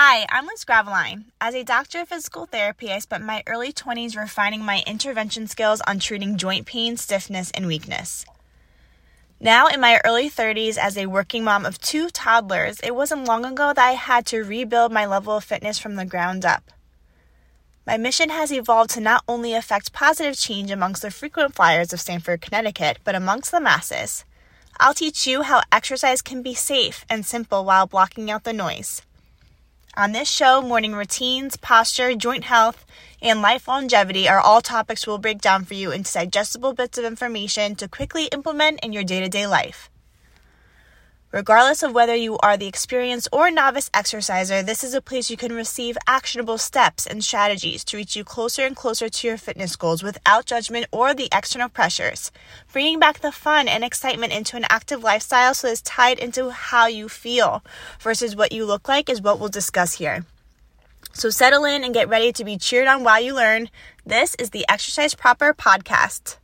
Hi, I'm Liz Graveline. As a doctor of physical therapy, I spent my early 20s refining my intervention skills on treating joint pain, stiffness, and weakness. Now, in my early 30s, as a working mom of two toddlers, it wasn't long ago that I had to rebuild my level of fitness from the ground up. My mission has evolved to not only affect positive change amongst the frequent flyers of Stamford, Connecticut, but amongst the masses. I'll teach you how exercise can be safe and simple while blocking out the noise. On this show, morning routines, posture, joint health, and life longevity are all topics we'll break down for you into digestible bits of information to quickly implement in your day to day life. Regardless of whether you are the experienced or novice exerciser, this is a place you can receive actionable steps and strategies to reach you closer and closer to your fitness goals without judgment or the external pressures. Bringing back the fun and excitement into an active lifestyle so it's tied into how you feel versus what you look like is what we'll discuss here. So settle in and get ready to be cheered on while you learn. This is the Exercise Proper podcast.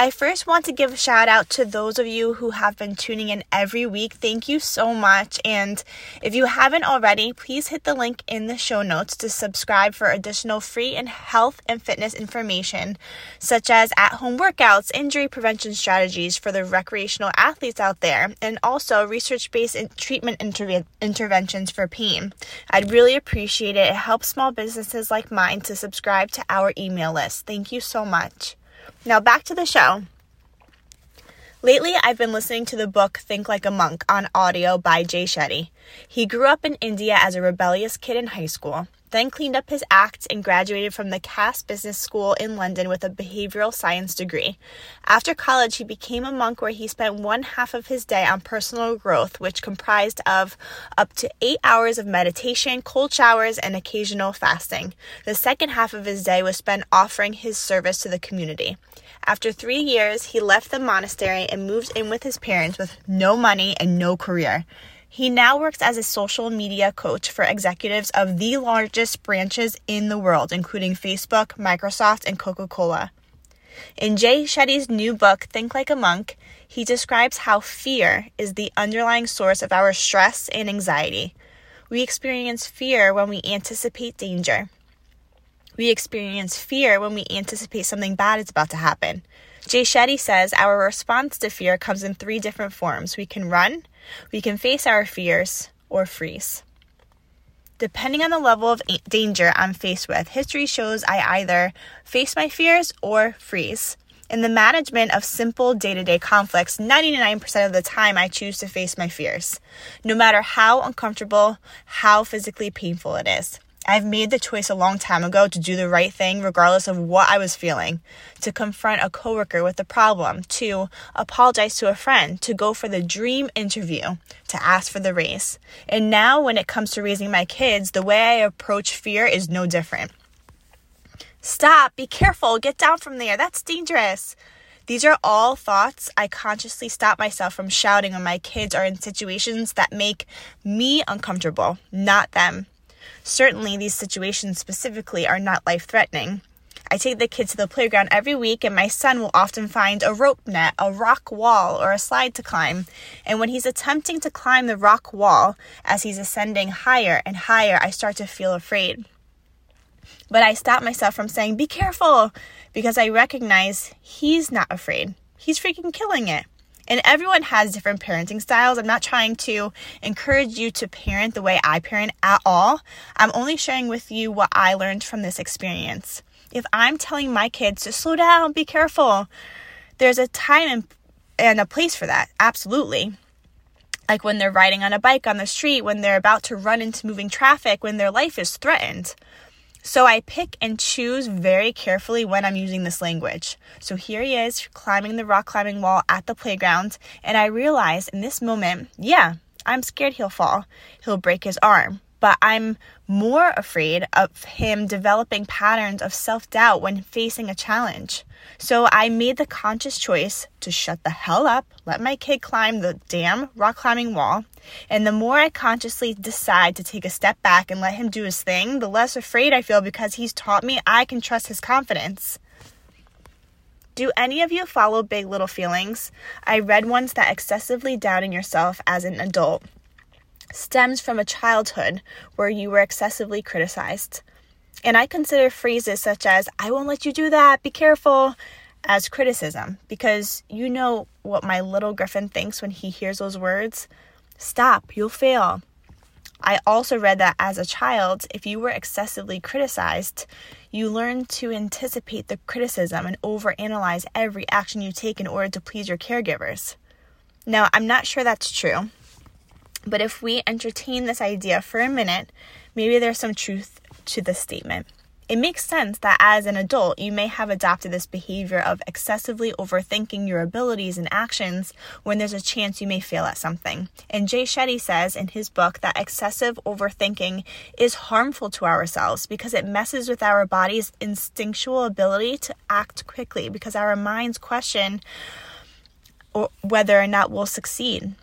I first want to give a shout out to those of you who have been tuning in every week. Thank you so much. And if you haven't already, please hit the link in the show notes to subscribe for additional free and health and fitness information, such as at home workouts, injury prevention strategies for the recreational athletes out there, and also research based treatment interve- interventions for pain. I'd really appreciate it. It helps small businesses like mine to subscribe to our email list. Thank you so much. Now, back to the show. Lately, I've been listening to the book Think Like a Monk on audio by Jay Shetty. He grew up in India as a rebellious kid in high school, then cleaned up his acts and graduated from the Cass Business School in London with a behavioral science degree. After college, he became a monk where he spent one half of his day on personal growth, which comprised of up to eight hours of meditation, cold showers, and occasional fasting. The second half of his day was spent offering his service to the community. After three years, he left the monastery and moved in with his parents with no money and no career. He now works as a social media coach for executives of the largest branches in the world, including Facebook, Microsoft, and Coca Cola. In Jay Shetty's new book, Think Like a Monk, he describes how fear is the underlying source of our stress and anxiety. We experience fear when we anticipate danger. We experience fear when we anticipate something bad is about to happen. Jay Shetty says our response to fear comes in three different forms. We can run, we can face our fears, or freeze. Depending on the level of danger I'm faced with, history shows I either face my fears or freeze. In the management of simple day to day conflicts, 99% of the time I choose to face my fears, no matter how uncomfortable, how physically painful it is. I've made the choice a long time ago to do the right thing regardless of what I was feeling, to confront a coworker with a problem, to apologize to a friend, to go for the dream interview, to ask for the raise. And now when it comes to raising my kids, the way I approach fear is no different. Stop, be careful, get down from there. That's dangerous. These are all thoughts I consciously stop myself from shouting when my kids are in situations that make me uncomfortable, not them. Certainly, these situations specifically are not life threatening. I take the kids to the playground every week, and my son will often find a rope net, a rock wall, or a slide to climb. And when he's attempting to climb the rock wall, as he's ascending higher and higher, I start to feel afraid. But I stop myself from saying, Be careful, because I recognize he's not afraid. He's freaking killing it. And everyone has different parenting styles. I'm not trying to encourage you to parent the way I parent at all. I'm only sharing with you what I learned from this experience. If I'm telling my kids to slow down, be careful, there's a time and, a place for that. Absolutely like when they're riding on a bike on the street, when they're about to run into moving traffic, when their life is threatened. So I pick and choose very carefully when I'm using this language. So here he is climbing the rock climbing wall at the playground, and I realize in this moment, yeah, I'm scared he'll fall. He'll break his arm but I'm more afraid of him developing patterns of self doubt when facing a challenge. So I made the conscious choice to shut the hell up, let my kid climb the damn rock climbing wall. And the more I consciously decide to take a step back and let him do his thing, the less afraid I feel because he's taught me I can trust his confidence. Do any of you follow big little feelings? I read ones that excessively doubting yourself as an adult stems from a childhood where you were excessively criticized. And I consider phrases such as, I won't let you do that, be careful, as criticism because you know what my little Griffin thinks when he hears those words. Stop, you'll fail. I also read that as a child, if you were excessively criticized, you learn to anticipate the criticism and overanalyze every action you take in order to please your caregivers. Now, I'm not sure that's true, but if we entertain this idea for a minute, maybe there's some truth to this statement. It makes sense that as an adult, you may have adopted this behavior of excessively overthinking your abilities and actions when there's a chance you may fail at something. And Jay Shetty says in his book that excessive overthinking is harmful to ourselves because it messes with our body's instinctual ability to act quickly because our minds question whether or not we'll succeed.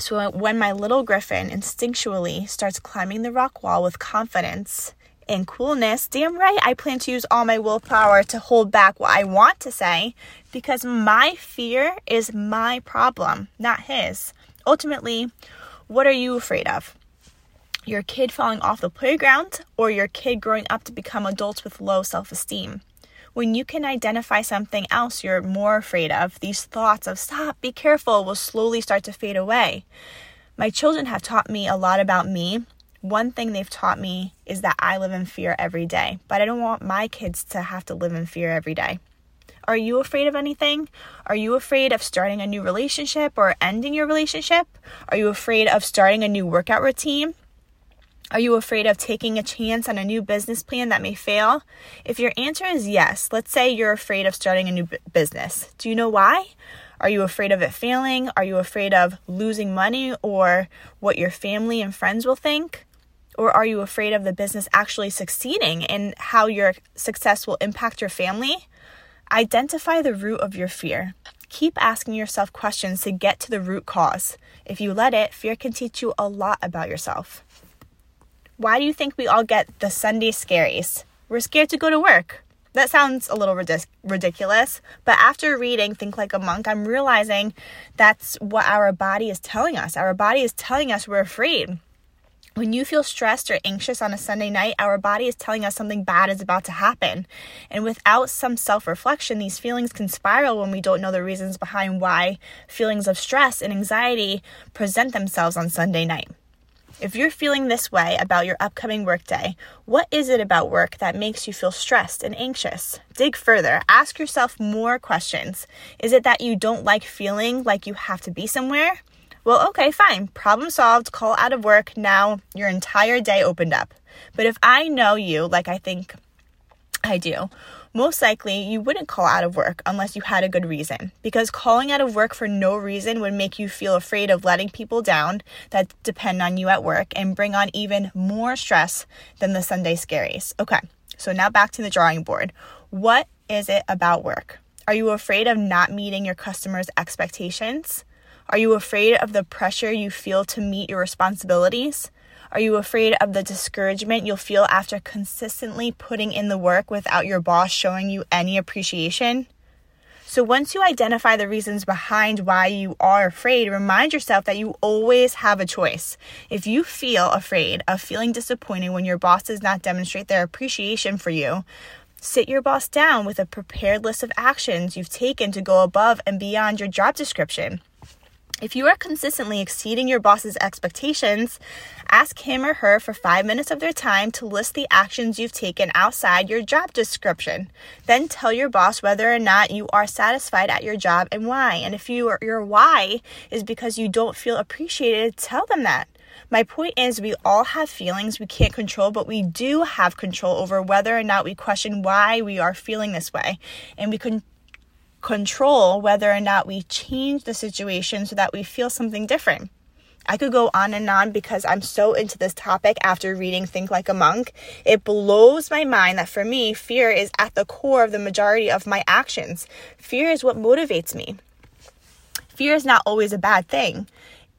So uh, when my little griffin instinctually starts climbing the rock wall with confidence and coolness, damn right, I plan to use all my willpower to hold back what I want to say because my fear is my problem, not his. Ultimately, what are you afraid of? Your kid falling off the playground or your kid growing up to become adults with low self esteem? When you can identify something else you're more afraid of, these thoughts of stop, be careful will slowly start to fade away. My children have taught me a lot about me. One thing they've taught me is that I live in fear every day, but I don't want my kids to have to live in fear every day. Are you afraid of anything? Are you afraid of starting a new relationship or ending your relationship? Are you afraid of starting a new workout routine? Are you afraid of taking a chance on a new business plan that may fail? If your answer is yes, let's say you're afraid of starting a new b- business. Do you know why? Are you afraid of it failing? Are you afraid of losing money or what your family and friends will think? Or are you afraid of the business actually succeeding and how your success will impact your family? Identify the root of your fear. Keep asking yourself questions to get to the root cause. If you let it, fear can teach you a lot about yourself. Why do you think we all get the Sunday scaries? We're scared to go to work. That sounds a little ridic- ridiculous, but after reading Think Like a Monk, I'm realizing that's what our body is telling us. Our body is telling us we're afraid. When you feel stressed or anxious on a Sunday night, our body is telling us something bad is about to happen. And without some self reflection, these feelings can spiral when we don't know the reasons behind why feelings of stress and anxiety present themselves on Sunday night. If you're feeling this way about your upcoming workday, what is it about work that makes you feel stressed and anxious? Dig further. Ask yourself more questions. Is it that you don't like feeling like you have to be somewhere? Well, okay, fine. Problem solved. Call out of work. Now your entire day opened up. But if I know you, like I think I do, most likely you wouldn't call out of work unless you had a good reason. Because calling out of work for no reason would make you feel afraid of letting people down that depend on you at work and bring on even more stress than the Sunday scaries. Okay, so now back to the drawing board. What is it about work? Are you afraid of not meeting your customers' expectations? Are you afraid of the pressure you feel to meet your responsibilities? Are you afraid of the discouragement you'll feel after consistently putting in the work without your boss showing you any appreciation? So, once you identify the reasons behind why you are afraid, remind yourself that you always have a choice. If you feel afraid of feeling disappointed when your boss does not demonstrate their appreciation for you, sit your boss down with a prepared list of actions you've taken to go above and beyond your job description. If you are consistently exceeding your boss's expectations, ask him or her for five minutes of their time to list the actions you've taken outside your job description. Then tell your boss whether or not you are satisfied at your job and why. And if you are, your why is because you don't feel appreciated, tell them that. My point is, we all have feelings we can't control, but we do have control over whether or not we question why we are feeling this way. And we can control whether or not we change the situation so that we feel something different. I could go on and on because I'm so into this topic after reading Think Like a Monk. It blows my mind that for me, fear is at the core of the majority of my actions. Fear is what motivates me. Fear is not always a bad thing.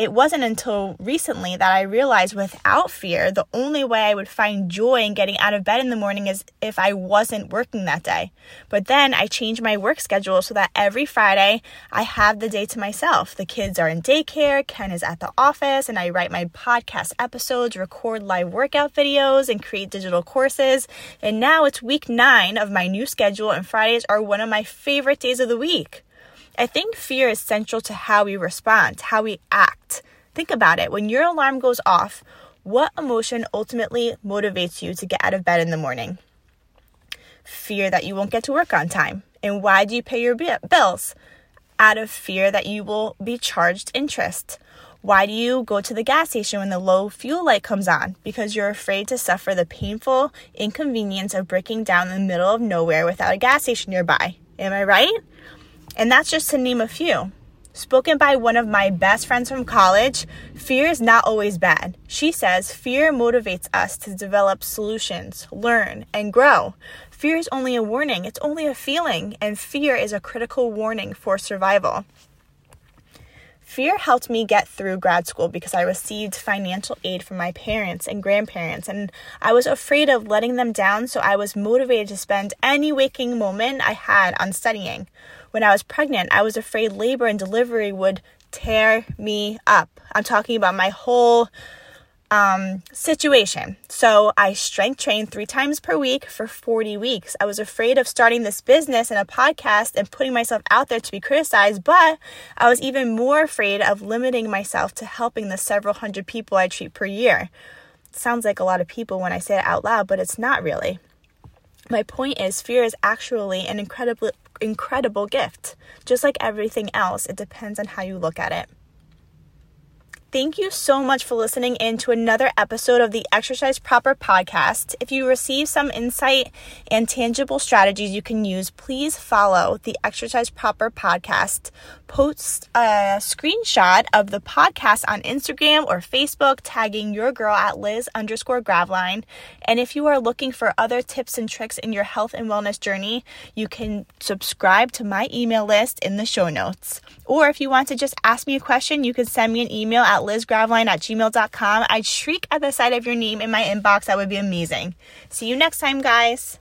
It wasn't until recently that I realized without fear, the only way I would find joy in getting out of bed in the morning is if I wasn't working that day. But then I changed my work schedule so that every Friday I have the day to myself. The kids are in daycare, Ken is at the office, and I write my podcast episodes, record live workout videos, and create digital courses. And now it's week nine of my new schedule, and Fridays are one of my favorite days of the week. I think fear is central to how we respond, how we act. Think about it. When your alarm goes off, what emotion ultimately motivates you to get out of bed in the morning? Fear that you won't get to work on time. And why do you pay your bills? Out of fear that you will be charged interest. Why do you go to the gas station when the low fuel light comes on? Because you're afraid to suffer the painful inconvenience of breaking down in the middle of nowhere without a gas station nearby. Am I right? And that's just to name a few. Spoken by one of my best friends from college, fear is not always bad. She says fear motivates us to develop solutions, learn, and grow. Fear is only a warning, it's only a feeling, and fear is a critical warning for survival. Fear helped me get through grad school because I received financial aid from my parents and grandparents, and I was afraid of letting them down, so I was motivated to spend any waking moment I had on studying. When I was pregnant, I was afraid labor and delivery would tear me up. I'm talking about my whole um, situation. So I strength trained three times per week for 40 weeks. I was afraid of starting this business and a podcast and putting myself out there to be criticized, but I was even more afraid of limiting myself to helping the several hundred people I treat per year. Sounds like a lot of people when I say it out loud, but it's not really. My point is, fear is actually an incredible, incredible gift. Just like everything else, it depends on how you look at it. Thank you so much for listening in to another episode of the Exercise Proper podcast. If you receive some insight and tangible strategies you can use, please follow the Exercise Proper podcast. Post a screenshot of the podcast on Instagram or Facebook, tagging your girl at Liz underscore Graveline. And if you are looking for other tips and tricks in your health and wellness journey, you can subscribe to my email list in the show notes. Or if you want to just ask me a question, you can send me an email at lizgraveline at gmail.com. I'd shriek at the sight of your name in my inbox. That would be amazing. See you next time, guys.